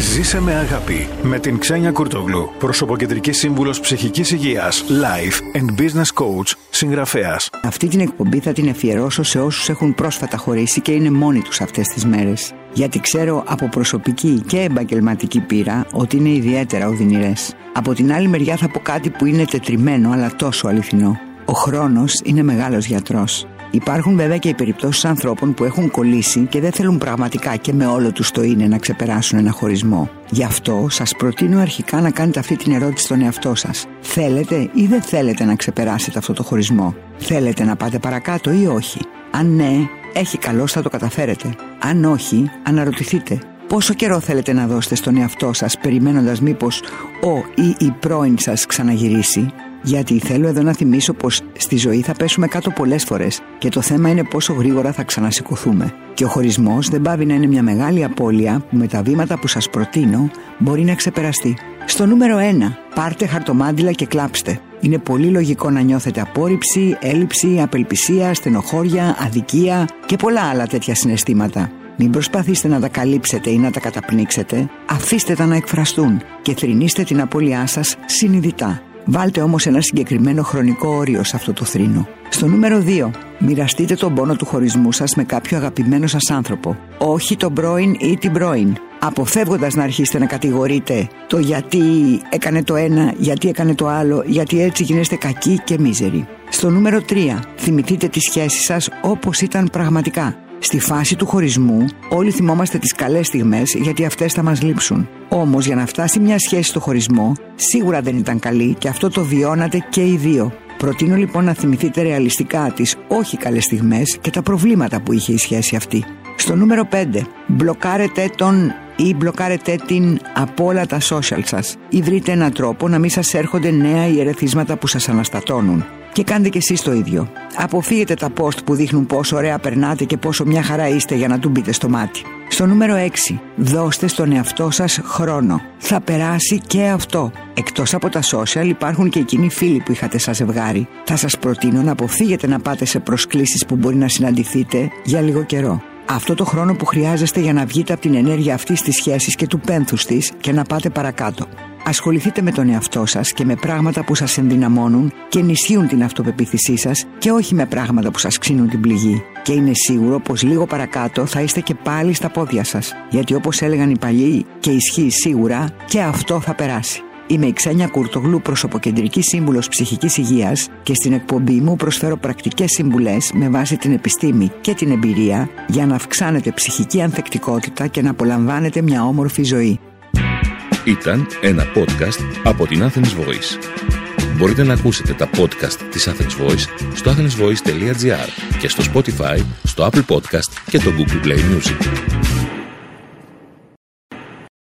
Ζήσε με αγάπη με την Ξένια Κουρτογλου, προσωποκεντρική σύμβουλος ψυχικής υγείας, life and business coach, συγγραφέας. Αυτή την εκπομπή θα την αφιερώσω σε όσους έχουν πρόσφατα χωρίσει και είναι μόνοι τους αυτές τις μέρες. Γιατί ξέρω από προσωπική και επαγγελματική πείρα ότι είναι ιδιαίτερα οδυνηρές. Από την άλλη μεριά θα πω κάτι που είναι τετριμένο αλλά τόσο αληθινό. Ο χρόνος είναι μεγάλος γιατρός. Υπάρχουν βέβαια και οι περιπτώσεις ανθρώπων που έχουν κολλήσει και δεν θέλουν πραγματικά και με όλο τους το είναι να ξεπεράσουν ένα χωρισμό. Γι' αυτό σας προτείνω αρχικά να κάνετε αυτή την ερώτηση στον εαυτό σας. Θέλετε ή δεν θέλετε να ξεπεράσετε αυτό το χωρισμό; Θέλετε να πάτε παρακάτω ή όχι; Αν ναι, έχει καλώς θα το καταφέρετε. Αν όχι, αναρωτηθείτε. Πόσο καιρό θέλετε να δώσετε στον εαυτό σας περιμένοντας μήπως ο ή η πρώην σας ξαναγυρίσει; Γιατί θέλω εδώ να θυμίσω πως στη ζωή θα πέσουμε κάτω πολλές φορές και το θέμα είναι πόσο γρήγορα θα ξανασηκωθούμε. Και ο χωρισμός δεν πάβει να είναι μια μεγάλη απώλεια που με τα βήματα που σας προτείνω μπορεί να ξεπεραστεί. Στο νούμερο 1, πάρτε χαρτομάντιλα και κλάψτε. Είναι πολύ λογικό να νιώθετε απόρριψη, έλλειψη, απελπισία, στενοχώρια, αδικία και πολλά άλλα τέτοια συναισθήματα. Μην προσπαθήσετε να τα καλύψετε ή να τα καταπνίξετε, αφήστε τα να εκφραστούν και θρυνήστε την απώλειά σας συνειδητά. Βάλτε όμως ένα συγκεκριμένο χρονικό όριο σε αυτό το θρήνο. Στο νούμερο 2. Μοιραστείτε τον πόνο του χωρισμού σας με κάποιο αγαπημένο σας άνθρωπο. Όχι τον πρώην ή την πρώην. Αποφεύγοντας να αρχίσετε να κατηγορείτε το γιατί έκανε το ένα, γιατί έκανε το άλλο, γιατί έτσι γίνεστε κακοί και μίζεροι. Στο νούμερο 3. Θυμηθείτε τις σχέσεις σας όπως ήταν πραγματικά. Στη φάση του χωρισμού, όλοι θυμόμαστε τις καλές στιγμές γιατί αυτές θα μας λείψουν. Όμως, για να φτάσει μια σχέση στο χωρισμό, σίγουρα δεν ήταν καλή και αυτό το βιώνατε και οι δύο. Προτείνω λοιπόν να θυμηθείτε ρεαλιστικά τις όχι καλές στιγμές και τα προβλήματα που είχε η σχέση αυτή. Στο νούμερο 5. Μπλοκάρετε τον ή μπλοκάρετε την από όλα τα social σας ή βρείτε έναν τρόπο να μην σας έρχονται νέα ιερεθίσματα που σας αναστατώνουν. Και κάντε και εσείς το ίδιο. Αποφύγετε τα post που δείχνουν πόσο ωραία περνάτε και πόσο μια χαρά είστε για να του μπείτε στο μάτι. Στο νούμερο 6. Δώστε στον εαυτό σας χρόνο. Θα περάσει και αυτό. Εκτός από τα social υπάρχουν και εκείνοι φίλοι που είχατε σαν ζευγάρι. Θα σας προτείνω να αποφύγετε να πάτε σε προσκλήσεις που μπορεί να συναντηθείτε για λίγο καιρό. Αυτό το χρόνο που χρειάζεστε για να βγείτε από την ενέργεια αυτής της σχέσης και του πένθους της και να πάτε παρακάτω. Ασχοληθείτε με τον εαυτό σας και με πράγματα που σας ενδυναμώνουν και ενισχύουν την αυτοπεποίθησή σας και όχι με πράγματα που σας ξύνουν την πληγή. Και είναι σίγουρο πως λίγο παρακάτω θα είστε και πάλι στα πόδια σας. Γιατί όπως έλεγαν οι παλιοί και ισχύει σίγουρα, και αυτό θα περάσει. Είμαι η Ξένια Κουρτογλού, προσωποκεντρική σύμβουλος ψυχικής υγείας και στην εκπομπή μου προσφέρω πρακτικές συμβουλές με βάση την επιστήμη και την εμπειρία για να αυξάνετε ψυχική ανθεκτικότητα και να απολαμβάνετε μια όμορφη ζωή. Ήταν ένα podcast από την Athens Voice. Μπορείτε να ακούσετε τα podcast της Athens Voice στο athensvoice.gr και στο Spotify, στο Apple Podcast και το Google Play Music.